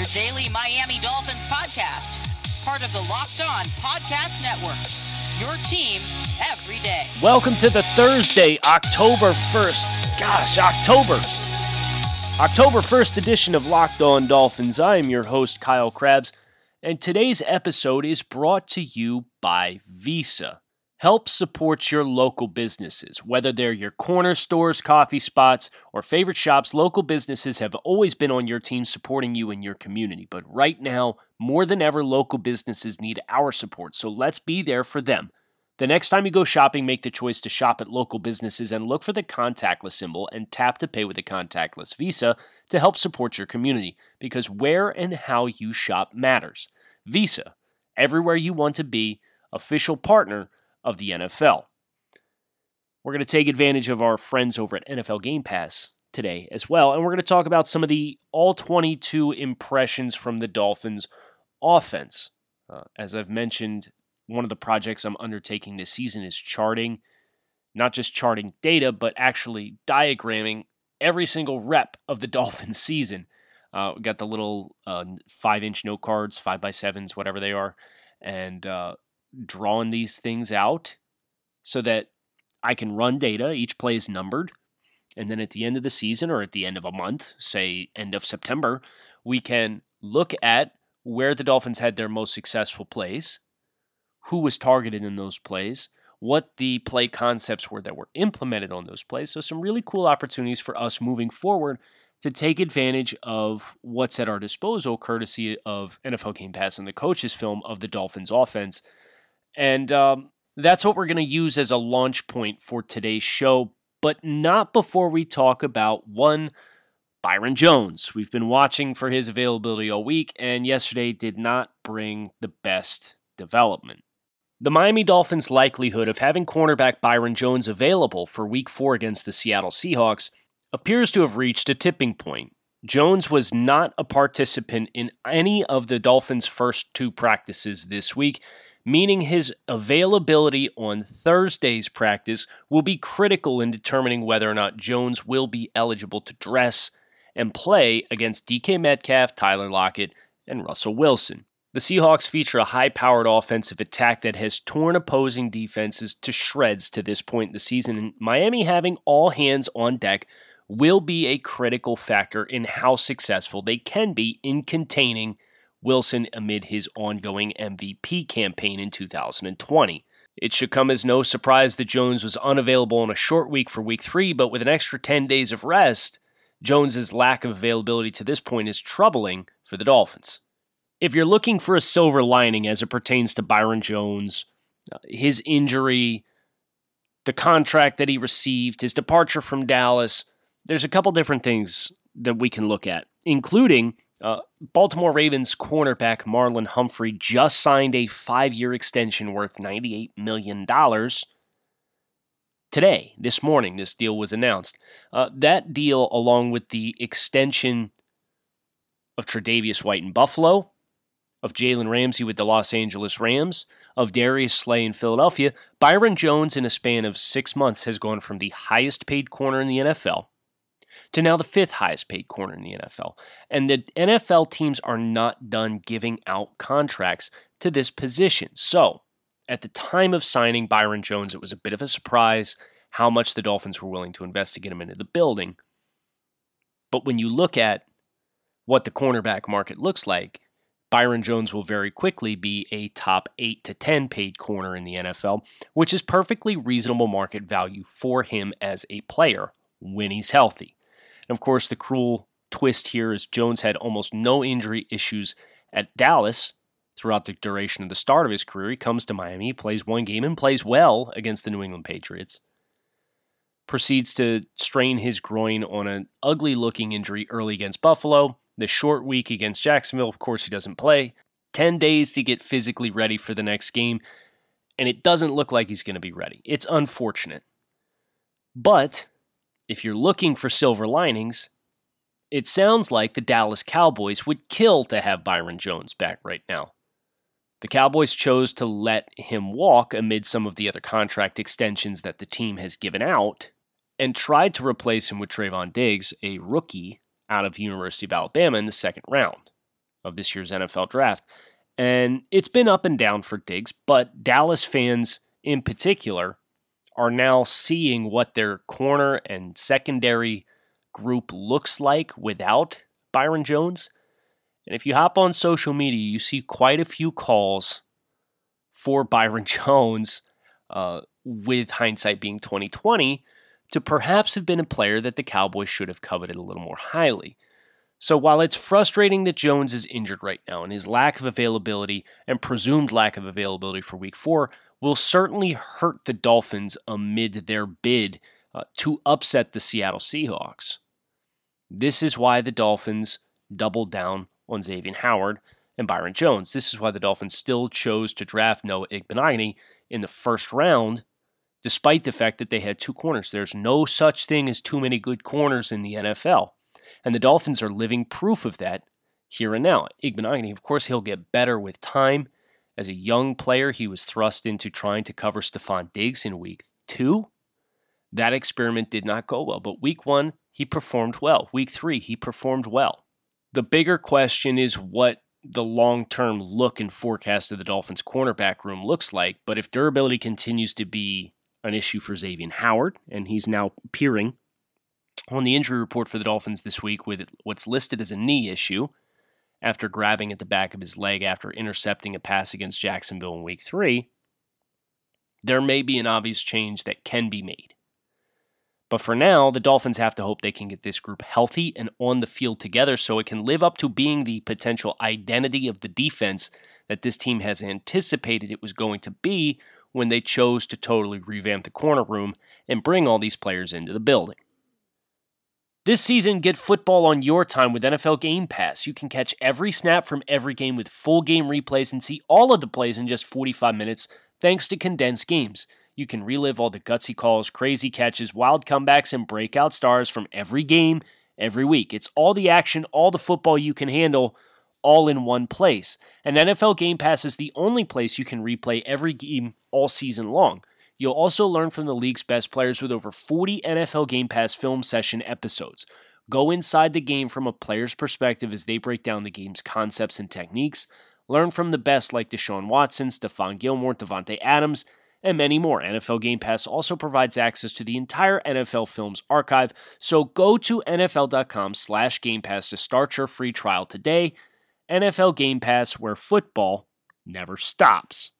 your daily Miami Dolphins podcast, part of the Locked On Podcast Network. Your team every day. Welcome to the Thursday, October 1st. Gosh, October. October 1st edition of Locked On Dolphins. I am your host, Kyle Crabbs, and today's episode is brought to you by Visa. Help support your local businesses. Whether they're your corner stores, coffee spots, or favorite shops, local businesses have always been on your team supporting you and your community. But right now, more than ever, local businesses need our support. So let's be there for them. The next time you go shopping, make the choice to shop at local businesses and look for the contactless symbol and tap to pay with a contactless Visa to help support your community because where and how you shop matters. Visa, everywhere you want to be, official partner of the NFL. We're going to take advantage of our friends over at NFL Game Pass today as well, and we're going to talk about some of the all 22 impressions from the Dolphins offense. Uh, as I've mentioned, one of the projects I'm undertaking this season is charting, not just charting data, but actually diagramming every single rep of the Dolphins season. Uh, we got the little uh, five inch note cards, five by sevens, whatever they are, and uh, drawing these things out so that I can run data. Each play is numbered. And then at the end of the season or at the end of a month, say end of September, we can look at where the Dolphins had their most successful plays, who was targeted in those plays, what the play concepts were that were implemented on those plays. So, some really cool opportunities for us moving forward to take advantage of what's at our disposal, courtesy of NFL Game Pass and the coaches' film of the Dolphins offense and um, that's what we're going to use as a launch point for today's show, but not before we talk about one Byron Jones. We've been watching for his availability all week, and yesterday did not bring the best development. The Miami Dolphins' likelihood of having cornerback Byron Jones available for week four against the Seattle Seahawks appears to have reached a tipping point. Jones was not a participant in any of the Dolphins' first two practices this week, meaning his availability on Thursday's practice will be critical in determining whether or not Jones will be eligible to dress and play against DK Metcalf, Tyler Lockett, and Russell Wilson. The Seahawks feature a high powered offensive attack that has torn opposing defenses to shreds to this point in the season, and Miami having all hands on deck will be a critical factor in how successful they can be in containing Wilson amid his ongoing MVP campaign in 2020. It should come as no surprise that Jones was unavailable in a short week for week three, but with an extra 10 days of rest, Jones's lack of availability to this point is troubling for the Dolphins. If you're looking for a silver lining as it pertains to Byron Jones, uh, his injury, the contract that he received, his departure from Dallas, there's a couple different things that we can look at, including uh, Baltimore Ravens cornerback Marlon Humphrey just signed a five year extension worth $98 million. Today, this morning, this deal was announced. Uh, that deal, along with the extension of Tre'Davious White in Buffalo, of Jalen Ramsey with the Los Angeles Rams, of Darius Slay in Philadelphia, Byron Jones, in a span of six months, has gone from the highest paid corner in the NFL to now the fifth highest paid corner in the NFL. And the NFL teams are not done giving out contracts to this position. So, at the time of signing Byron Jones, it was a bit of a surprise how much the Dolphins were willing to invest to get him into the building. But when you look at what the cornerback market looks like, Byron Jones will very quickly be a top 8 to 10 paid corner in the NFL, which is perfectly reasonable market value for him as a player when he's healthy. And of course, the cruel twist here is Jones had almost no injury issues at Dallas throughout the duration of the start of his career. He comes to Miami, plays one game, and plays well against the New England Patriots. Proceeds to strain his groin on an ugly looking injury early against Buffalo, The short week against Jacksonville, of course, he doesn't play. 10 days to get physically ready for the next game, and it doesn't look like he's going to be ready. It's unfortunate. But if you're looking for silver linings, it sounds like the Dallas Cowboys would kill to have Byron Jones back right now. The Cowboys chose to let him walk amid some of the other contract extensions that the team has given out and tried to replace him with Trevon Diggs, a rookie out of the University of Alabama in the second round of this year's NFL draft. And it's been up and down for Diggs, but Dallas fans in particular are now seeing what their corner and secondary group looks like without Byron Jones. And if you hop on social media, you see quite a few calls for Byron Jones, uh, with hindsight being 2020, to perhaps have been a player that the Cowboys should have coveted a little more highly. So while it's frustrating that Jones is injured right now and his lack of availability and presumed lack of availability for week four will certainly hurt the Dolphins amid their bid uh, to upset the Seattle Seahawks. This is why the Dolphins doubled down on Xavier Howard and Byron Jones. This is why the Dolphins still chose to draft Noah Igbinoghene in the first round despite the fact that they had two corners. There's no such thing as too many good corners in the NFL. And the Dolphins are living proof of that here and now. Igbinoghene, of course, he'll get better with time. As a young player, he was thrust into trying to cover Stefon Diggs in week two. That experiment did not go well, but week one, he performed well. Week three, he performed well. The bigger question is what the long term look and forecast of the Dolphins' cornerback room looks like. But if durability continues to be an issue for Xavier Howard, and he's now appearing on the injury report for the Dolphins this week with what's listed as a knee issue after grabbing at the back of his leg after intercepting a pass against Jacksonville in week three. There may be an obvious change that can be made. But for now, the Dolphins have to hope they can get this group healthy and on the field together so it can live up to being the potential identity of the defense that this team has anticipated it was going to be when they chose to totally revamp the corner room and bring all these players into the building. This season, get football on your time with NFL Game Pass. You can catch every snap from every game with full game replays and see all of the plays in just 45 minutes thanks to condensed games. You can relive all the gutsy calls, crazy catches, wild comebacks, and breakout stars from every game every week. It's all the action, all the football you can handle all in one place. And NFL Game Pass is the only place you can replay every game all season long. You'll also learn from the league's best players with over 40 NFL Game Pass film session episodes. Go inside the game from a player's perspective as they break down the game's concepts and techniques. Learn from the best like Deshaun Watson, Stephon Gilmore, Davante Adams, and many more. NFL Game Pass also provides access to the entire NFL Films archive, so go to nfl.com slash Game Pass to start your free trial today. NFL Game Pass, where football never stops.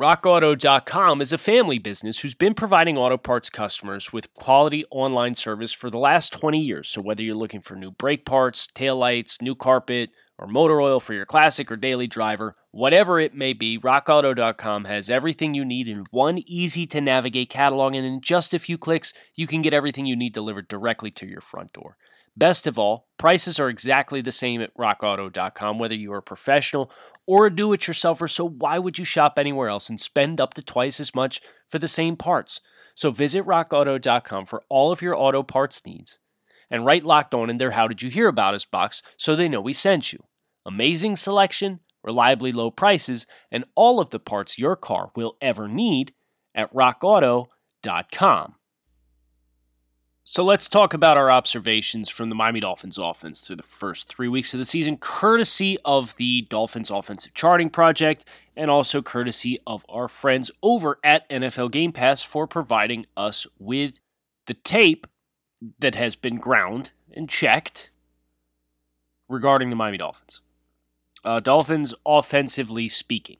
RockAuto.com is a family business who's been providing auto parts customers with quality online service for the last 20 years. So, whether you're looking for new brake parts, taillights, new carpet, or motor oil for your classic or daily driver, whatever it may be, RockAuto.com has everything you need in one easy to navigate catalog, and in just a few clicks, you can get everything you need delivered directly to your front door. Best of all, prices are exactly the same at rockauto.com, whether you are a professional or a do it yourselfer. So, why would you shop anywhere else and spend up to twice as much for the same parts? So, visit rockauto.com for all of your auto parts needs and write locked on in their How Did You Hear About Us box so they know we sent you. Amazing selection, reliably low prices, and all of the parts your car will ever need at rockauto.com. So let's talk about our observations from the Miami Dolphins offense through the first three weeks of the season, courtesy of the Dolphins Offensive Charting Project, and also courtesy of our friends over at NFL Game Pass for providing us with the tape that has been ground and checked regarding the Miami Dolphins. Uh, Dolphins offensively speaking.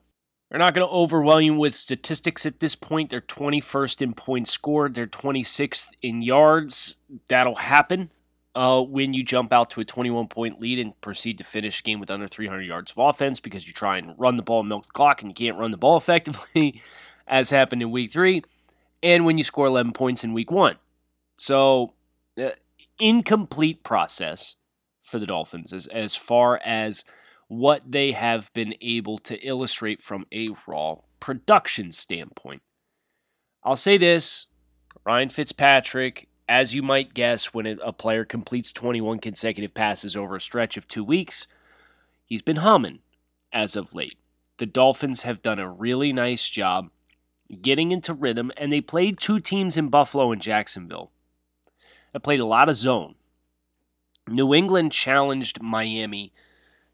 They're not going to overwhelm you with statistics at this point. They're 21st in points scored, they're 26th in yards. That'll happen uh, when you jump out to a 21 point lead and proceed to finish game with under 300 yards of offense because you try and run the ball, and milk the clock, and you can't run the ball effectively, as happened in week three, and when you score 11 points in week one. So, uh, incomplete process for the Dolphins as, as far as what they have been able to illustrate from a raw production standpoint. I'll say this Ryan Fitzpatrick, as you might guess, when a player completes 21 consecutive passes over a stretch of two weeks, he's been humming as of late. The Dolphins have done a really nice job getting into rhythm, and they played two teams in Buffalo and Jacksonville. They played a lot of zone. New England challenged Miami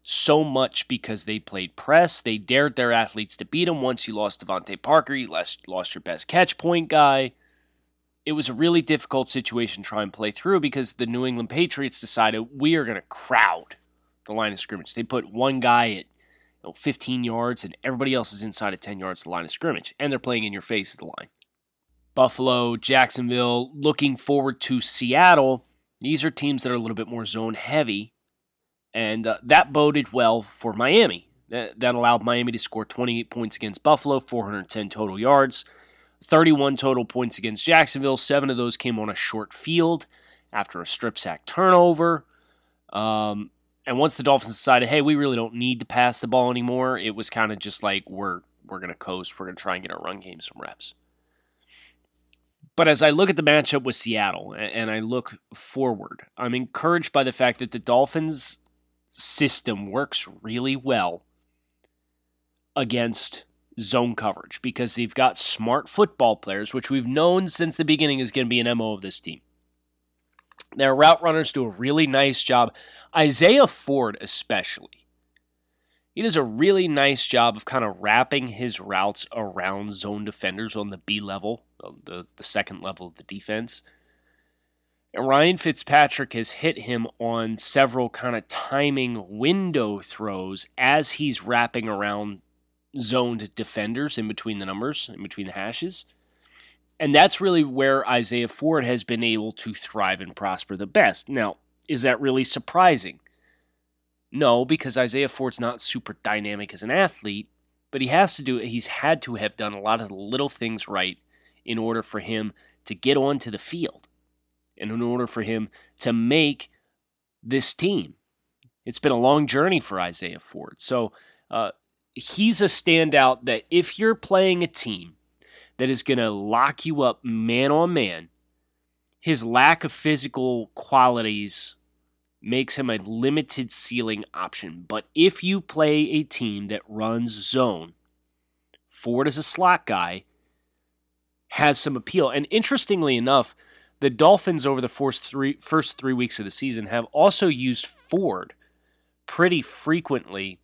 so much because they played press. They dared their athletes to beat them. Once you lost DeVante Parker, you lost, lost your best catch point guy. It was a really difficult situation to try and play through because the New England Patriots decided we are going to crowd the line of scrimmage. They put one guy at you know, 15 yards and everybody else is inside of 10 yards of the line of scrimmage, and they're playing in your face at the line. Buffalo, Jacksonville, looking forward to Seattle. These are teams that are a little bit more zone heavy and uh, that boded well for Miami. That, that allowed Miami to score 28 points against Buffalo, 410 total yards, 31 total points against Jacksonville. Seven of those came on a short field after a strip sack turnover. Um, and once the Dolphins decided, hey, we really don't need to pass the ball anymore, it was kind of just like we're we're gonna coast. We're gonna try and get our run game some reps. But as I look at the matchup with Seattle and I look forward, I'm encouraged by the fact that the Dolphins system works really well against zone coverage because they've got smart football players, which we've known since the beginning is going to be an MO of this team. Their route runners do a really nice job. Isaiah Ford, especially. He does a really nice job of kind of wrapping his routes around zone defenders on the B level, the, the second level of the defense. Ryan Fitzpatrick has hit him on several kind of timing window throws as he's wrapping around zoned defenders in between the numbers, in between the hashes. And that's really where Isaiah Ford has been able to thrive and prosper the best. Now, is that really surprising? No, because Isaiah Ford's not super dynamic as an athlete, but he has to do he's had to have done a lot of the little things right in order for him to get onto the field and in order for him to make this team. It's been a long journey for Isaiah Ford. So uh, he's a standout that if you're playing a team that is going to lock you up man on man, his lack of physical qualities makes him a limited ceiling option. But if you play a team that runs zone, Ford is a slot guy has some appeal. And interestingly enough, the Dolphins over the first three, first three weeks of the season have also used Ford pretty frequently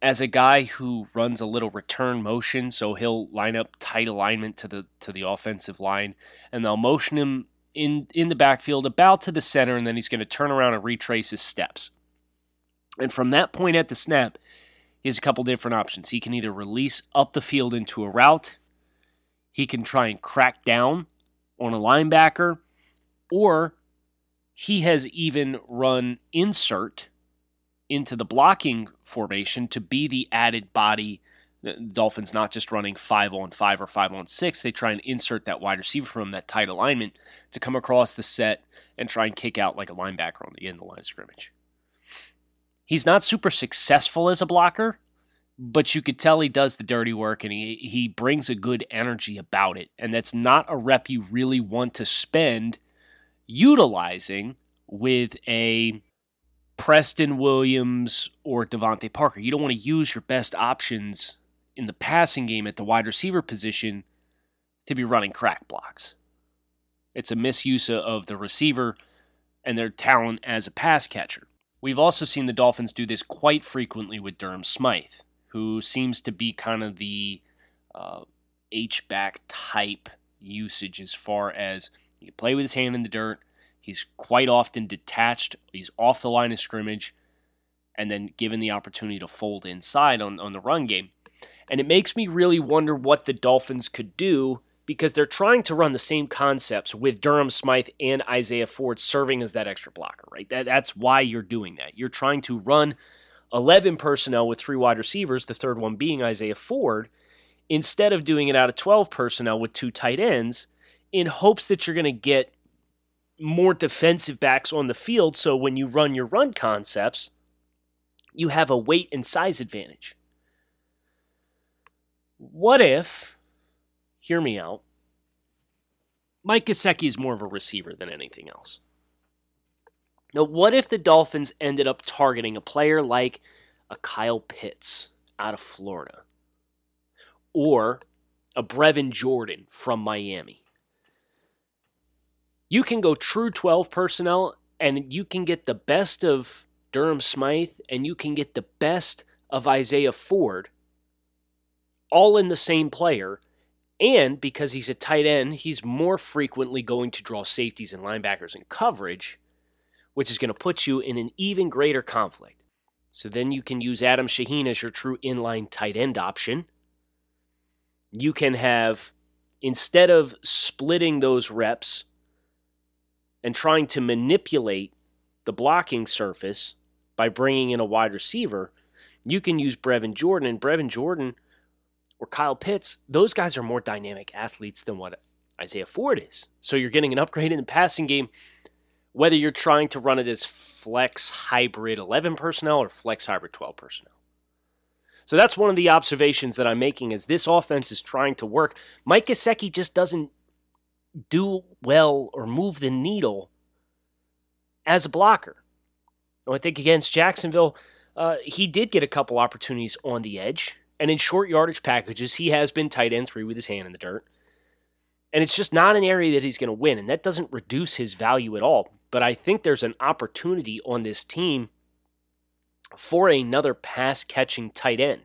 as a guy who runs a little return motion. So he'll line up tight alignment to the to the offensive line, and they'll motion him in in the backfield about to the center, and then he's going to turn around and retrace his steps. And from that point at the snap, he has a couple different options. He can either release up the field into a route, he can try and crack down on a linebacker, or he has even run insert into the blocking formation to be the added body. The Dolphins not just running five on five or five on six, they try and insert that wide receiver from that tight alignment to come across the set and try and kick out like a linebacker on the end of the line of scrimmage. He's not super successful as a blocker, but you could tell he does the dirty work and he, he brings a good energy about it. And that's not a rep you really want to spend utilizing with a Preston Williams or DeVante Parker. You don't want to use your best options in the passing game at the wide receiver position to be running crack blocks. It's a misuse of the receiver and their talent as a pass catcher. We've also seen the Dolphins do this quite frequently with Durham Smythe who seems to be kind of the uh, H back type usage as far as he play with his hand in the dirt. He's quite often detached. He's off the line of scrimmage and then given the opportunity to fold inside on, on the run game. And it makes me really wonder what the Dolphins could do because they're trying to run the same concepts with Durham Smythe and Isaiah Ford serving as that extra blocker, right? That, that's why you're doing that. You're trying to run 11 personnel with three wide receivers, the third one being Isaiah Ford, instead of doing it out of 12 personnel with two tight ends in hopes that you're going to get more defensive backs on the field. So when you run your run concepts, you have a weight and size advantage. What if, hear me out, Mike Gesicki is more of a receiver than anything else? Now, what if the Dolphins ended up targeting a player like a Kyle Pitts out of Florida or a Brevin Jordan from Miami? You can go true 12 personnel and you can get the best of Durham Smythe and you can get the best of Isaiah Ford all in the same player. And because he's a tight end, he's more frequently going to draw safeties and linebackers in coverage, which is going to put you in an even greater conflict. So then you can use Adam Shaheen as your true inline tight end option. You can have, instead of splitting those reps and trying to manipulate the blocking surface by bringing in a wide receiver, you can use Brevin Jordan. And Brevin Jordan or Kyle Pitts, those guys are more dynamic athletes than what Isaiah Ford is. So you're getting an upgrade in the passing game, whether you're trying to run it as flex hybrid 11 personnel or flex hybrid 12 personnel. So that's one of the observations that I'm making as this offense is trying to work. Mike Gesicki just doesn't do well or move the needle as a blocker. And I think against Jacksonville, uh, he did get a couple opportunities on the edge. And in short yardage packages, he has been tight end three with his hand in the dirt. And it's just not an area that he's going to win. And that doesn't reduce his value at all. But I think there's an opportunity on this team for another pass catching tight end.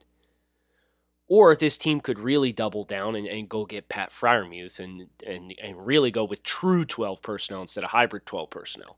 Or this team could really double down and, and go get Pat Freiermuth and, and, and really go with true 12 personnel instead of hybrid 12 personnel.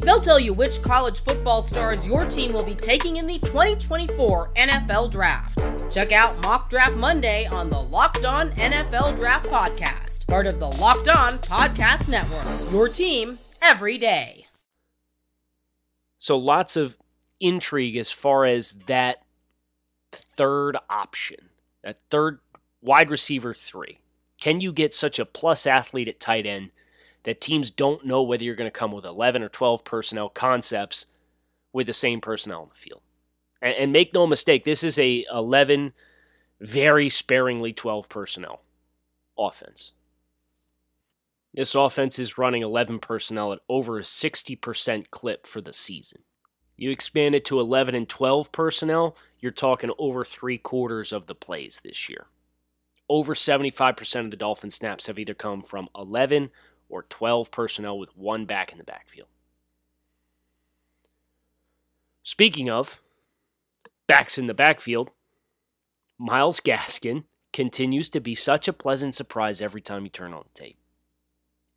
They'll tell you which college football stars your team will be taking in the 2024 NFL Draft. Check out Mock Draft Monday on the Locked On NFL Draft Podcast, part of the Locked On Podcast Network. Your team every day. So lots of intrigue as far as that third option, that third wide receiver three. Can you get such a plus athlete at tight end that teams don't know whether you're going to come with 11 or 12 personnel concepts with the same personnel on the field. And, and make no mistake, this is a 11, very sparingly 12 personnel offense. This offense is running 11 personnel at over a 60% clip for the season. You expand it to 11 and 12 personnel, you're talking over three quarters of the plays this year. Over 75% of the Dolphin snaps have either come from 11 or 12 personnel with one back in the backfield. Speaking of backs in the backfield, Myles Gaskin continues to be such a pleasant surprise every time you turn on the tape.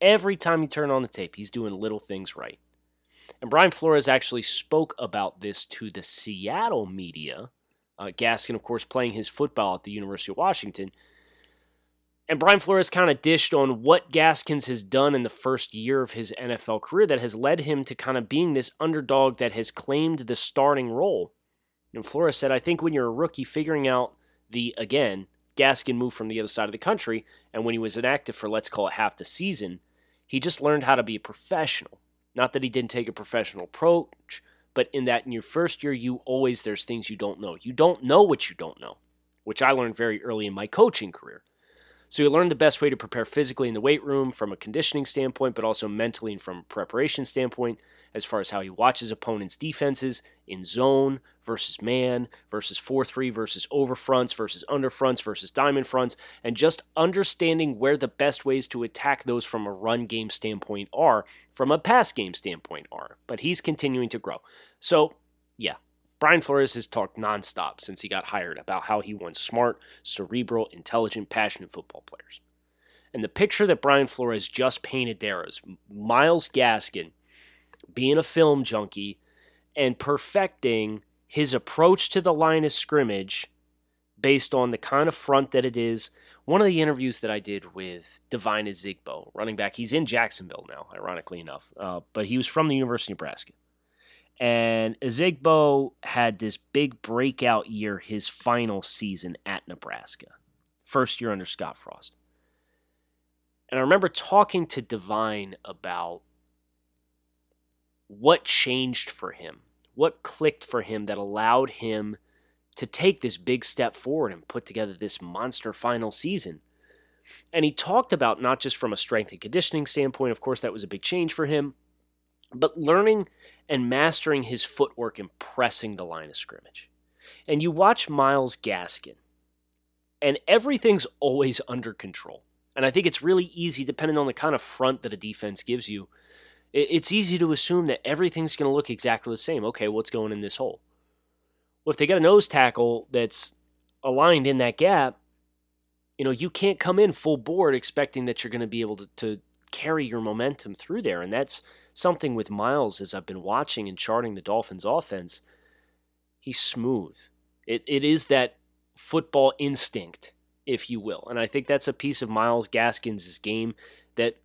Every time you turn on the tape, he's doing little things right. And Brian Flores actually spoke about this to the Seattle media. Uh, Gaskin, of course, playing his football at the University of Washington, and Brian Flores kind of dished on what Gaskins has done in the first year of his NFL career that has led him to kind of being this underdog that has claimed the starting role. And Flores said, I think when you're a rookie figuring out the, again, Gaskin moved from the other side of the country, and when he was inactive for, let's call it half the season, he just learned how to be a professional. Not that he didn't take a professional approach, but in that in your first year, you always, there's things you don't know. You don't know what you don't know, which I learned very early in my coaching career. So you learned the best way to prepare physically in the weight room from a conditioning standpoint, but also mentally and from a preparation standpoint, as far as how he watches opponents' defenses in zone versus man versus 4 3 versus over fronts versus under fronts versus diamond fronts, and just understanding where the best ways to attack those from a run game standpoint are, from a pass game standpoint are. But he's continuing to grow. So, yeah, Brian Flores has talked nonstop since he got hired about how he wants smart, cerebral, intelligent, passionate football players. And the picture that Brian Flores just painted there is Myles Gaskin being a film junkie and perfecting his approach to the line of scrimmage based on the kind of front that it is. one of the interviews that I did with Devine Ozigbo, running back, he's in Jacksonville now, ironically enough, uh, but he was from the University of Nebraska. And Ozigbo had this big breakout year his final season at Nebraska, first year under Scott Frost. And I remember talking to Devine about what changed for him, what clicked for him that allowed him to take this big step forward and put together this monster final season. And he talked about not just from a strength and conditioning standpoint, of course, that was a big change for him, but learning and mastering his footwork and pressing the line of scrimmage. And you watch Myles Gaskin, and everything's always under control. And I think it's really easy, depending on the kind of front that a defense gives you, it's easy to assume that everything's going to look exactly the same. Okay, what's going in this hole? Well, if they got a nose tackle that's aligned in that gap, you know, you can't come in full board expecting that you're going to be able to, to carry your momentum through there. And that's something with Myles as I've been watching and charting the Dolphins offense. He's smooth. It, it is that football instinct if you will. And I think that's a piece of Myles Gaskins' game that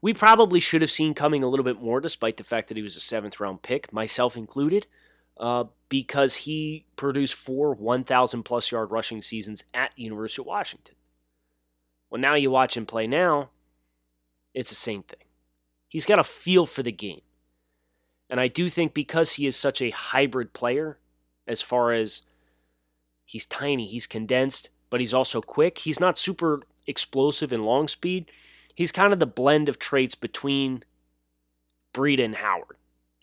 we probably should have seen coming a little bit more, despite the fact that he was a seventh round pick, myself included, uh, because he produced four 1,000 plus yard rushing seasons at University of Washington. Well, now you watch him play now, it's the same thing. He's got a feel for the game. And I do think because he is such a hybrid player, as far as he's tiny, he's condensed, but he's also quick. He's not super explosive in long speed. He's kind of the blend of traits between Breida and Howard.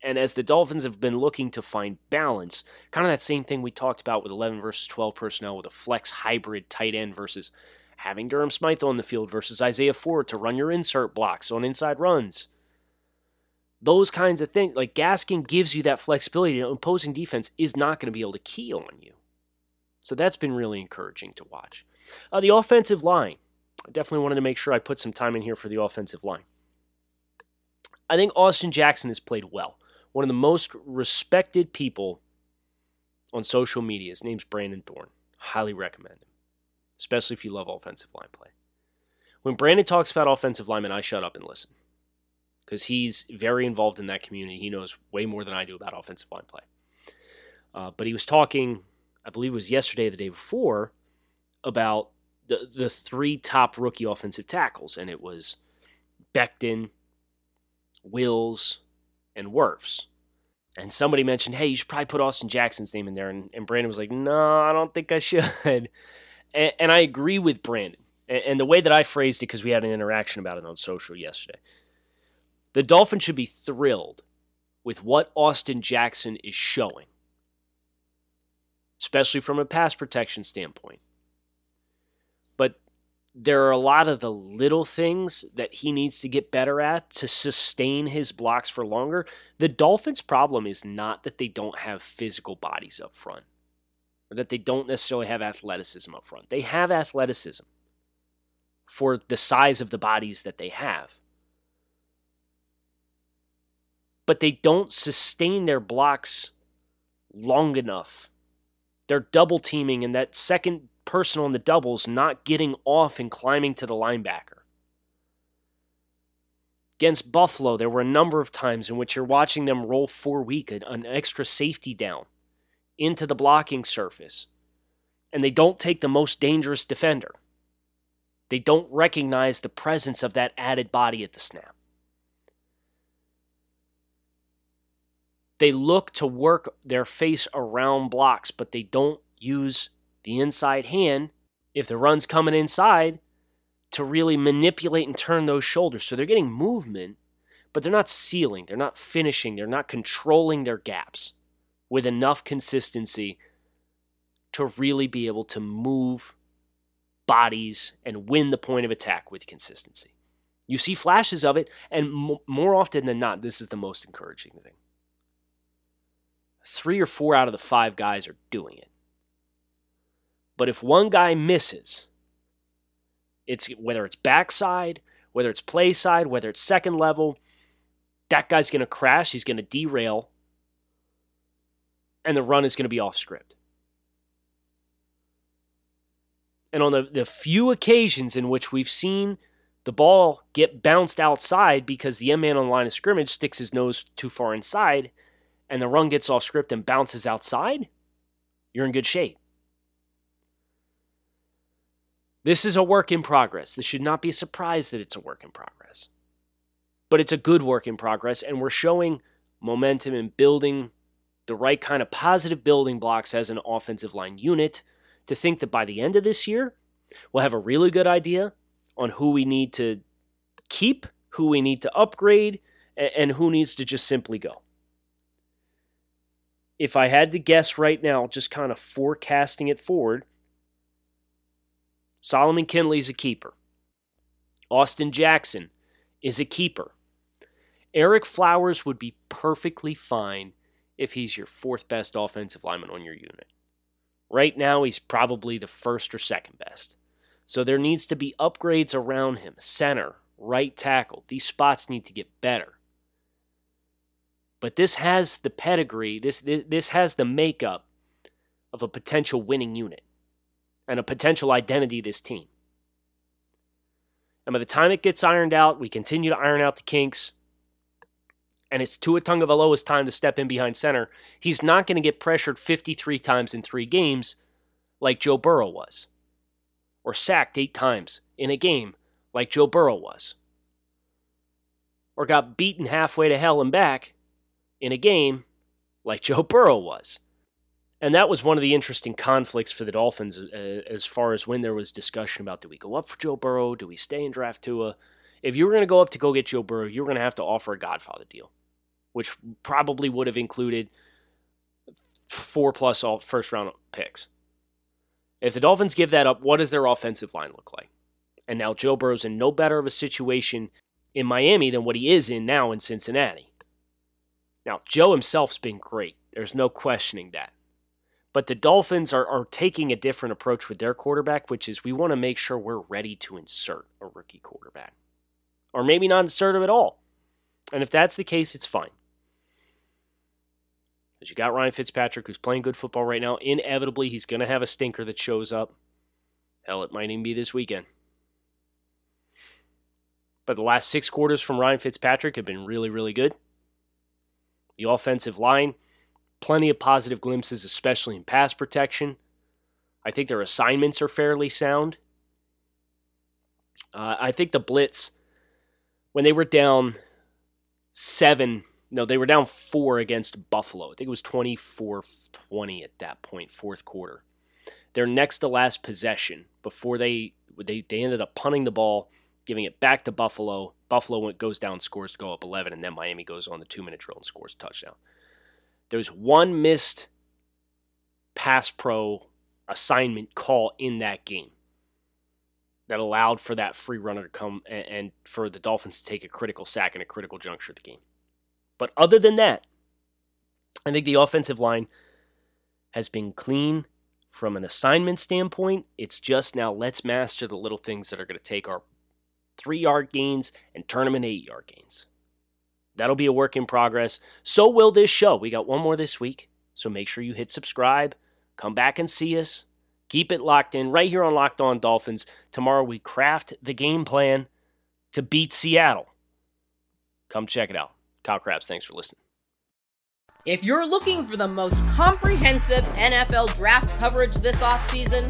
And as the Dolphins have been looking to find balance, kind of that same thing we talked about with 11 versus 12 personnel with a flex hybrid tight end versus having Durham Smythe on the field versus Isaiah Ford to run your insert blocks on inside runs. Those kinds of things, like Gaskin gives you that flexibility. Opposing defense is not going to be able to key on you. So that's been really encouraging to watch. Uh, the offensive line. I definitely wanted to make sure I put some time in here for the offensive line. I think Austin Jackson has played well. One of the most respected people on social media. His name's Brandon Thorn. Highly recommend him, especially if you love offensive line play. When Brandon talks about offensive linemen, I shut up and listen because he's very involved in that community. He knows way more than I do about offensive line play. Uh, but he was talking I believe it was yesterday the day before, about the the three top rookie offensive tackles, and it was Becton, Wills, and Wirfs. And somebody mentioned, hey, you should probably put Austin Jackson's name in there. And, and Brandon was like, no, I don't think I should. and, and I agree with Brandon. And, and the way that I phrased it, because we had an interaction about it on social yesterday, the Dolphins should be thrilled with what Austin Jackson is showing especially from a pass protection standpoint. But there are a lot of the little things that he needs to get better at to sustain his blocks for longer. The Dolphins' problem is not that they don't have physical bodies up front, or that they don't necessarily have athleticism up front. They have athleticism for the size of the bodies that they have. But they don't sustain their blocks long enough they're double teaming and that second person on the doubles not getting off and climbing to the linebacker. Against Buffalo, there were a number of times in which you're watching them roll four weak, an extra safety down into the blocking surface, and they don't take the most dangerous defender. They don't recognize the presence of that added body at the snap. They look to work their face around blocks, but they don't use the inside hand if the run's coming inside to really manipulate and turn those shoulders. So they're getting movement, but they're not sealing, they're not finishing, they're not controlling their gaps with enough consistency to really be able to move bodies and win the point of attack with consistency. You see flashes of it, and more often than not, this is the most encouraging thing three or four out of the five guys are doing it. But if one guy misses, it's whether it's backside, whether it's play side, whether it's second level, that guy's going to crash, he's going to derail, and the run is going to be off script. And on the, the few occasions in which we've seen the ball get bounced outside because the M man on the line of scrimmage sticks his nose too far inside and the run gets off script and bounces outside, you're in good shape. This is a work in progress. This should not be a surprise that it's a work in progress. But it's a good work in progress, and we're showing momentum and building the right kind of positive building blocks as an offensive line unit to think that by the end of this year, we'll have a really good idea on who we need to keep, who we need to upgrade, and who needs to just simply go. If I had to guess right now, just kind of forecasting it forward, Solomon Kindley's a keeper. Austin Jackson is a keeper. Ereck Flowers would be perfectly fine if he's your fourth best offensive lineman on your unit. Right now, he's probably the first or second best. So there needs to be upgrades around him center, right tackle. These spots need to get better. But this has the pedigree, this, this, has the makeup of a potential winning unit and a potential identity this team. And by the time it gets ironed out, we continue to iron out the kinks. And it's Tua Tagovailoa's time to step in behind center. He's not going to get pressured 53 times in three games like Joe Burrow was or sacked eight times in a game like Joe Burrow was, or got beaten halfway to hell and back in a game like Joe Burrow was. And that was one of the interesting conflicts for the Dolphins uh, as far as when there was discussion about do we go up for Joe Burrow? Do we stay in draft Tua? If you were going to go up to go get Joe Burrow, you were going to have to offer a Godfather deal, which probably would have included four plus all first round picks. If the Dolphins give that up, what does their offensive line look like? And now Joe Burrow's in no better of a situation in Miami than what he is in now in Cincinnati. Now, Joe himself's been great. There's no questioning that. But the Dolphins are, are taking a different approach with their quarterback, which is we want to make sure we're ready to insert a rookie quarterback. Or maybe not insert him at all. And if that's the case, it's fine. Because you got Ryan Fitzpatrick, who's playing good football right now. Inevitably, he's going to have a stinker that shows up. Hell, it might even be this weekend. But the last six quarters from Ryan Fitzpatrick have been really, really good. The offensive line, plenty of positive glimpses, especially in pass protection. I think their assignments are fairly sound. Uh, I think the blitz, when they were down seven no, they were down four against Buffalo. I think it was 24 20 at that point, fourth quarter. Their next to last possession before they, they, they ended up punting the ball, giving it back to Buffalo. Buffalo goes down, scores to go up 11, and then Miami goes on the two minute drill and scores a touchdown. There's one missed pass pro assignment call in that game that allowed for that free runner to come and, and for the Dolphins to take a critical sack in a critical juncture of the game. But other than that, I think the offensive line has been clean from an assignment standpoint. It's just now let's master the little things that are going to take our three yard gains and into eight yard gains. That'll be a work in progress. So will this show. We got one more this week. So make sure you hit subscribe. Come back and see us. Keep it locked in right here on Locked On Dolphins. Tomorrow we craft the game plan to beat Seattle. Come check it out. Kyle Crabbs, thanks for listening. If you're looking for the most comprehensive NFL draft coverage this offseason,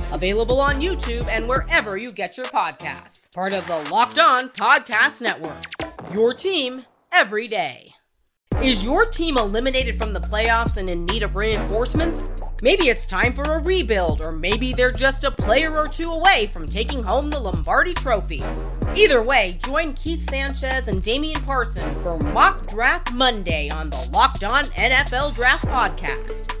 available on YouTube and wherever you get your podcasts. Part of the Locked On Podcast Network. Your team every day. Is your team eliminated from the playoffs and in need of reinforcements? Maybe it's time for a rebuild, or maybe they're just a player or two away from taking home the Lombardi Trophy. Either way, join Keith Sanchez and Damian Parson for Mock Draft Monday on the Locked On NFL Draft Podcast.